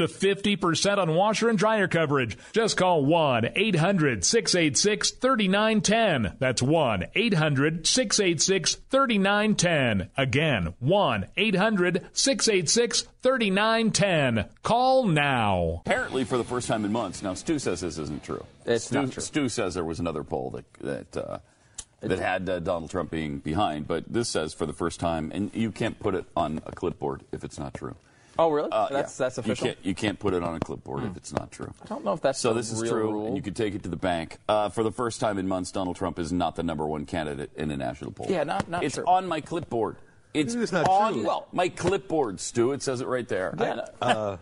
to 50% on washer and dryer coverage. Just call 1 800 686 3910. That's 1 800 686 3910. Again, 1 800 686 3910. Call now. Apparently, for the first time in months. Now, Stu says this isn't true. It's Stu, not true. Stu says there was another poll that that uh, that had uh, Donald Trump being behind, but this says for the first time, and you can't put it on a clipboard if it's not true. Oh, really? Uh, that's yeah. that's official. You can't, you can't put it on a clipboard if it's not true. I don't know if that's So the this is true, rule. and you can take it to the bank. Uh, for the first time in months, Donald Trump is not the number one candidate in a national poll. Yeah, not- not It's true. on my clipboard. It's It's not on true. well, my clipboard, Stu. It says it right there. Yeah, I-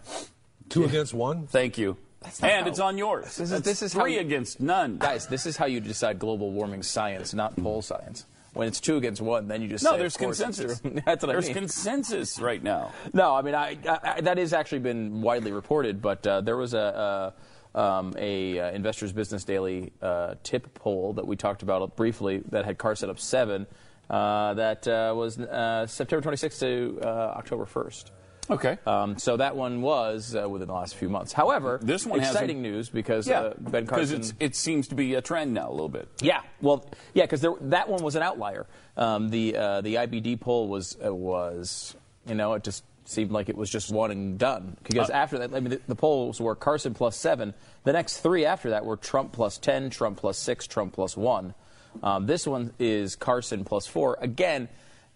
Two against one? thank you. And how- it's on yours. This is- this is how three you- against none. guys, this is how you decide global warming science, not poll science. When it's two against one, then you just No, say, there's consensus. That's what there's I mean. There's consensus right now. No, I mean I, I, I, that has actually been widely reported, but uh, there was a, a, um, a uh, Investors Business Daily uh, TIPP poll that we talked about briefly that had Carson up seven. Uh, that uh, was uh, September 26th to uh, October 1st. Okay. Um, so that one was uh, within the last few months. However, This one exciting news because yeah, uh, Ben because Carson. it seems to be a trend now a little bit. Yeah, well, yeah, because that one was an outlier. Um, the uh, the IBD poll was uh, was you know it just seemed like it was just one and done. Because after that, I mean, the, the polls were Carson plus seven. The next three after that were Trump plus ten, Trump plus six, Trump plus one. Um, this one is Carson plus four. Again.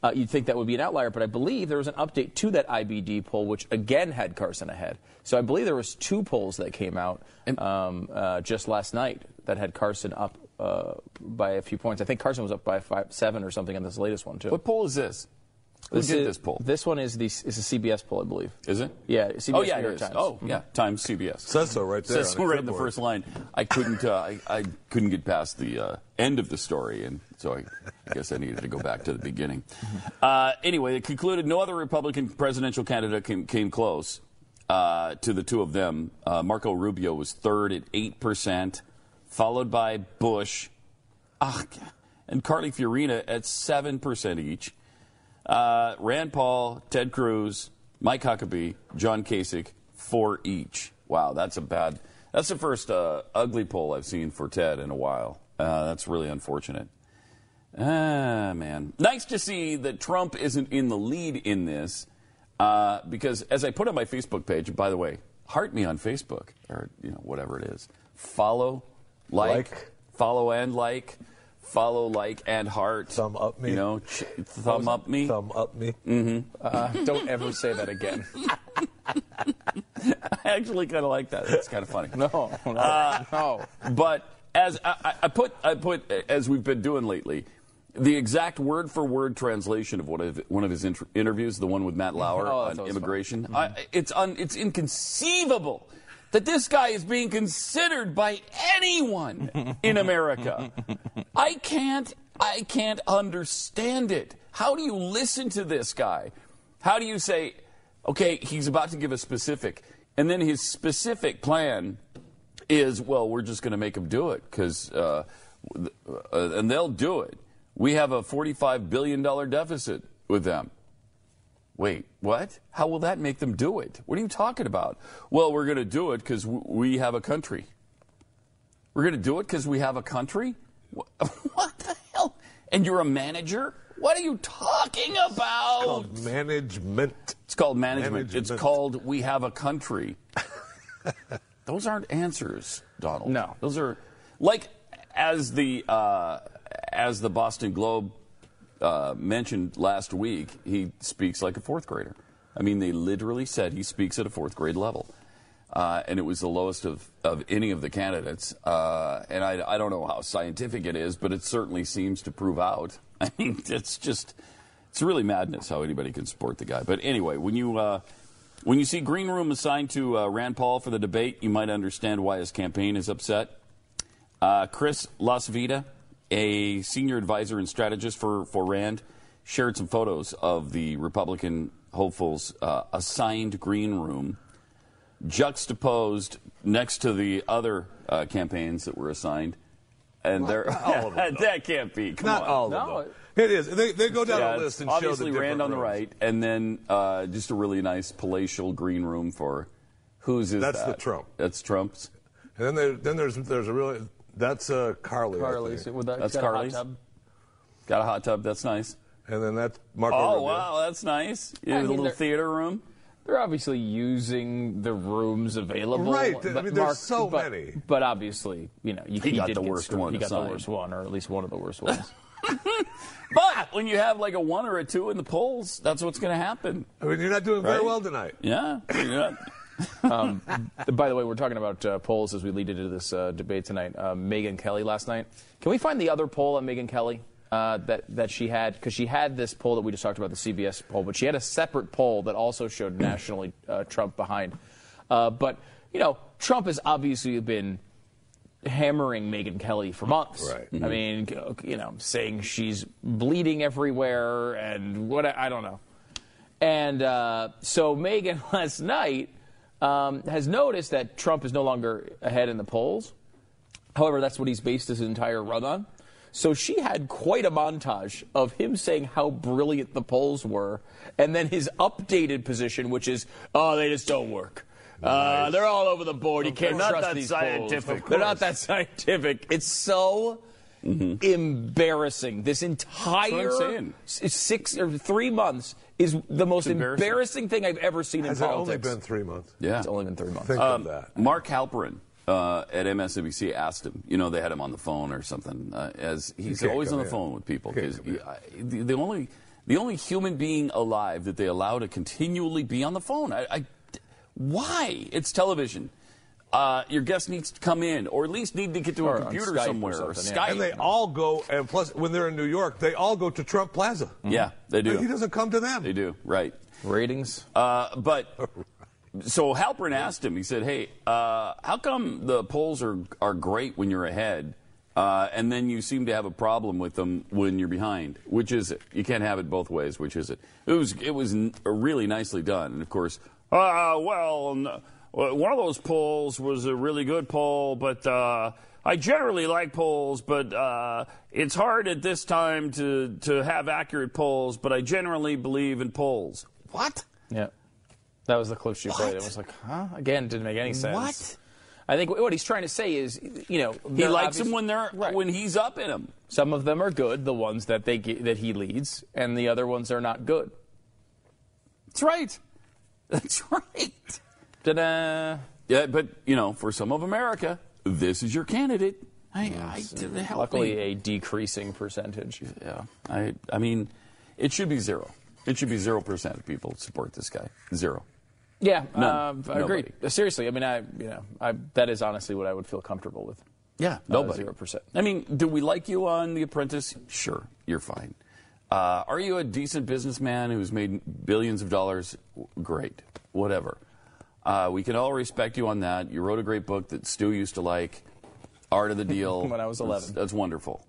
Uh, you'd think that would be an outlier, but I believe there was an update to that IBD poll, which again had Carson ahead. So I believe there was two polls that came out um, uh, just last night that had Carson up uh, by a few points. I think Carson was up by five, seven or something in this latest one too. What poll is this? Who did is- this poll? This one is the is a CBS poll, I believe. Is it? Yeah, CBS oh yeah, New York it is. Times. Oh Mhm. yeah, Times CBS. Says so right there. Says on so the right in the first line. I couldn't. Uh, I, I couldn't get past the uh, end of the story, and so I, I guess I needed to go back to the beginning. Uh, anyway, it concluded no other Republican presidential candidate came, came close uh, to the two of them. Uh, Marco Rubio was third at eight percent, followed by Bush, ah, and Carly Fiorina at seven percent each. Uh, Rand Paul, Ted Cruz, Mike Huckabee, John Kasich, four each. Wow, that's a bad. That's the first uh, ugly poll I've seen for Ted in a while. Uh, that's really unfortunate. Ah, man. Nice to see that Trump isn't in the lead in this, uh, because as I put on my Facebook page, by the way, heart me on Facebook or you know whatever it is. Follow, like, Like. follow and like, follow, like, and heart. Thumb up me. You know, ch- thumb up me. Thumb up me. Uh, don't ever say that again. I actually kind of like that. That's kind of funny. No, no, Uh, no. But as I, I- I put, I put as we've been doing lately, the exact word for word translation of one of one of his inter- interviews, the one with Matt Lauer Oh, on always fun. immigration. I, it's un, it's inconceivable that this guy is being considered by anyone in America. I can't, I can't understand it. How do you listen to this guy? How do you say, okay, he's about to give a specific, and then his specific plan is, well, we're just going to make them do it because, uh, uh, and they'll do it. We have a $45 billion deficit with them. Wait, what? How will that make them do it? What are you talking about? Well, we're going to do it because we have a country. We're going to do it because we have a country? What the hell? And you're a manager? What are you talking about? Called management. It's called management. It's called we have a country. Those aren't answers, Donald. No. those are like as the uh, as the Boston Globe uh, mentioned last week. He speaks like a fourth grader. I mean, they literally said he speaks at a fourth grade level. uh, and it was the lowest of, of any of the candidates. Uh, and I, I don't know how scientific it is, but it certainly seems to prove out. I mean, it's just it's really madness how anybody can support the guy. But anyway, when you uh, when you see Green Room assigned to uh, Rand Paul for the debate, you might understand why his campaign is upset. Uh, Chris LaCivita, a senior advisor and strategist for, for Rand, shared some photos of the Republican hopefuls' uh, assigned green room, juxtaposed next to the other uh, campaigns that were assigned. And they're all of them, that can't be. Come Not on. all No, of them. It is. They, they go down Yeah, a list and show the obviously different Rand on the right, and then uh, just a really nice palatial green room for whose is That's that? the Trump. That's Trump's. And then, there, then there's there's a really that's uh, Carly. I Carly's think. with that. That's got a hot Carly's? tub. Got a hot tub. That's nice. And then that's Marco Oh Rubio. wow, that's nice. You have a little theater room. They're obviously using the rooms available. Right. I mean, there's so but- many. But obviously, you know, you, He got did the get worst screwed. one He got assigned. the worst one, or at least one of the worst ones. But when you have like a one or a two in the polls, that's what's going to happen. I mean, you're not doing very well tonight. Yeah. Um, by the way, we're talking about uh, polls as we lead into this uh, debate tonight. Uh, Megyn Kelly last night. Can we find the other poll on Megyn Kelly uh, that that she had? Because she had this poll that we just talked about, the CBS poll, but she had a separate poll that also showed nationally uh, Trump behind. Uh, but you know, Trump has obviously been hammering Megyn Kelly for months. Right. I mean, you know, saying she's bleeding everywhere and what I don't know. And uh, so Megyn last night um, has noticed that Trump is no longer ahead in the polls. However, that's what he's based his entire run on. So she had quite a montage of him saying how brilliant the polls were, and then his updated position, which is, oh, they just don't work. Uh, they're all over the board. You can't trust these scientific. polls. They're not that scientific. It's so embarrassing. This entire That's what I'm saying. s- six or three months is the most embarrassing. embarrassing. thing I've ever seen Has in it politics. only been three months? yeah. It's only been three months. Think Um, of that. Mark Halperin uh, at MSNBC asked him. You know, they had him on the phone or something. Uh, as he's always on the in. phone with people Can't because the, the only the only human being alive that they allow to continually be on the phone. I, I why? It's television. Uh, your guest needs to come in, or at least need to get to Or a computer Skype or somewhere, or, something, yeah. And they all go, and plus, when they're in New York, they all go to Trump Plaza. yeah, they do. He doesn't come to them. They do. Right. Ratings. Uh, but so Halperin asked him. He said, "Hey, uh, how come the polls are are great when you're ahead, uh, and then you seem to have a problem with them when you're behind? Which is it? You can't have it both ways. Which is it? It was it was n- really nicely done, and of course, uh, well, n- one of those polls was a really good poll, but." Uh, I generally like polls, but uh, it's hard at this time to, to have accurate polls. But I generally believe in polls. What? Yeah. That was the clip she played. It was like, huh? Again, didn't make any sense. What? I think what he's trying to say is, you know, He likes them when they're Right. when he's up in them. Some of them are good, the ones that they that he leads, and the other ones are not good. That's right. That's right. Ta-da! Yeah, but you know, for some of America, this is your candidate. I, I help Luckily, me. a decreasing percentage. yeah. I I mean, it should be zero. It should be zero percent of people support this guy. Zero. Yeah, None. uh, agreed. Nobody. Seriously, I mean, I you know, I, that is honestly what I would feel comfortable with. Yeah, nobody. 0%. I mean, do we like you on The Apprentice? Sure, you're fine. Uh, are you a decent businessman who's made billions of dollars? Great, whatever. Uh, we can all respect you on that. You wrote a great book that Stu used to like, Art of the Deal. When I was 11. That's, that's wonderful.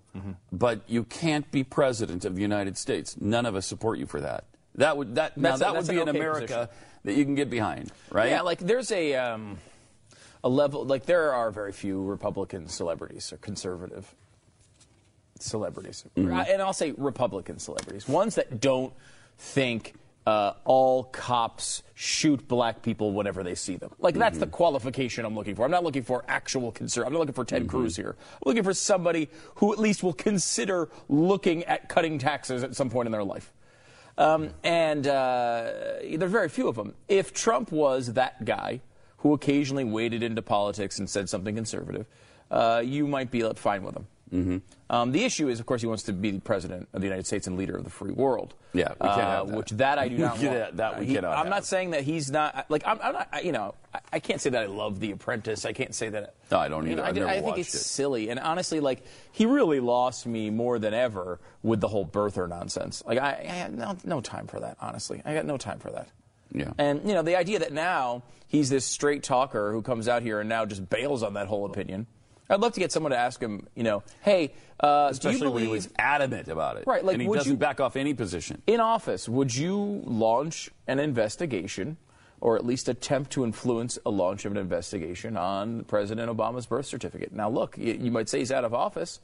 But you can't be president of the United States. None of us support you for that. That would that now That's a- that would be an okay America position. that you can get behind, right? Yeah, like there's a um, a level like there are very few Republican celebrities or conservative celebrities, Mm-hmm. And I'll say Republican celebrities, ones that don't think. Uh, all cops shoot black people whenever they see them. Like that's Mm-hmm. the qualification I'm looking for. I'm not looking for actual concern. I'm not looking for Mm-hmm. Ted Cruz here. I'm looking for somebody who at least will consider looking at cutting taxes at some point in their life. Um, and uh, there are very few of them. If Trump was that guy who occasionally waded into politics and said something conservative, uh, you might be fine with him. Mm-hmm. Um, the issue is, of course, he wants to be the president of the United States and leader of the free world. Yeah, we can't uh, have that. Which that I do not Yeah, want. that we He- cannot I'm have. not saying that he's not like I'm, I'm not. I- You know, I, I can't say that I love The Apprentice. I can't say that. No, I don't you know, either. I've I, never I think it's it. silly, and honestly, like he really lost me more than ever with the whole birther nonsense. Like I, I had no, no time for that. Honestly, I got no time for that. Yeah. And you know, the idea that now he's this straight talker who comes out here and now just bails on that whole opinion. I'd love to get someone to ask him, you know, hey, uh, Especially do you when he was adamant about it. Right, like, and he would doesn't you- back off any position. in office, would you launch an investigation or at least attempt to influence a launch of an investigation on President Obama's birth certificate? Now, look, you, you might say he's out of office,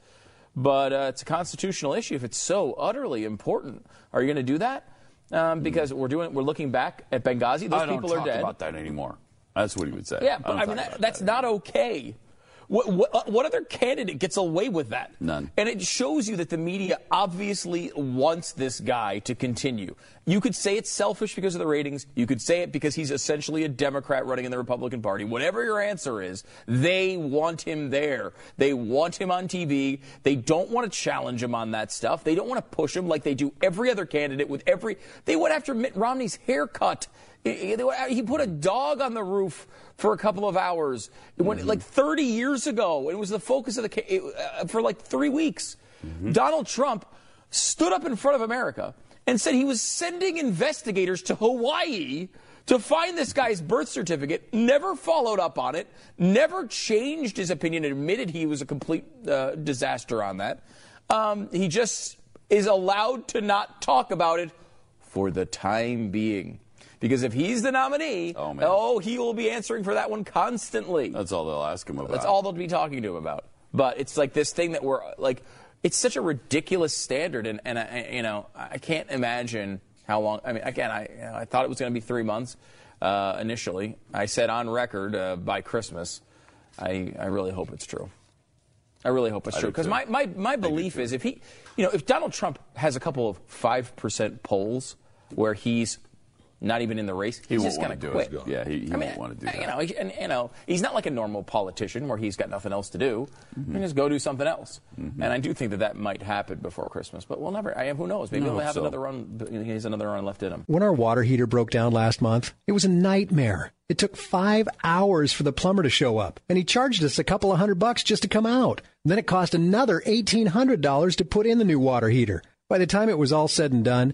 but uh, it's a constitutional issue. If it's so utterly important, are you going to do that? Um, because we're doing, we're looking back at Benghazi. Those I don't people talk are dead. about that anymore. That's what he would say. Yeah, but I talk mean, about that, that's that not okay. What, what, uh, what other candidate gets away with that? None. And it shows you that the media obviously wants this guy to continue. You could say it's selfish because of the ratings. You could say it because he's essentially a Democrat running in the Republican Party. Whatever your answer is, they want him there. They want him on TV. They don't want to challenge him on that stuff. They don't want to push him like they do every other candidate with every. They went after Mitt Romney's haircut. He put a dog on the roof for a couple of hours. It went like 30 years ago. It was the focus of the ca- it, uh, for like three weeks. Donald Trump stood up in front of America and said he was sending investigators to Hawaii to find this guy's birth certificate. Never followed up on it. Never changed his opinion. Admitted he was a complete uh, disaster on that. Um, he just is allowed to not talk about it for the time being. Because if he's the nominee, Oh, oh, he will be answering for that one constantly. That's all they'll ask him about. That's all they'll be talking to him about. But it's like this thing that we're like, it's such a ridiculous standard, and, and I, you know, I can't imagine how long. I mean, again, I, you know, I thought it was going to be three months uh, initially. I said on record uh, by Christmas. I, I really hope it's true. I really hope it's I true because my, my, my belief is if he, you know, if Donald Trump has a couple of five percent polls where he's not even in the race, He he's won't just going to do it. quit. Yeah, he- he I won't wanna do that. You that. know, he- and you know, he's not like a normal politician where he's got nothing else to do. Mm-hmm. He can just go do something else. And I do think that that might happen before Christmas, but we'll never. I who knows? Maybe I he'll have so. another run. He has another run left in him. When our water heater broke down last month, it was a nightmare. It took five hours for the plumber to show up, and he charged us a couple of hundred bucks just to come out. then it cost another $1,800 to put in the new water heater. By the time it was all said and done,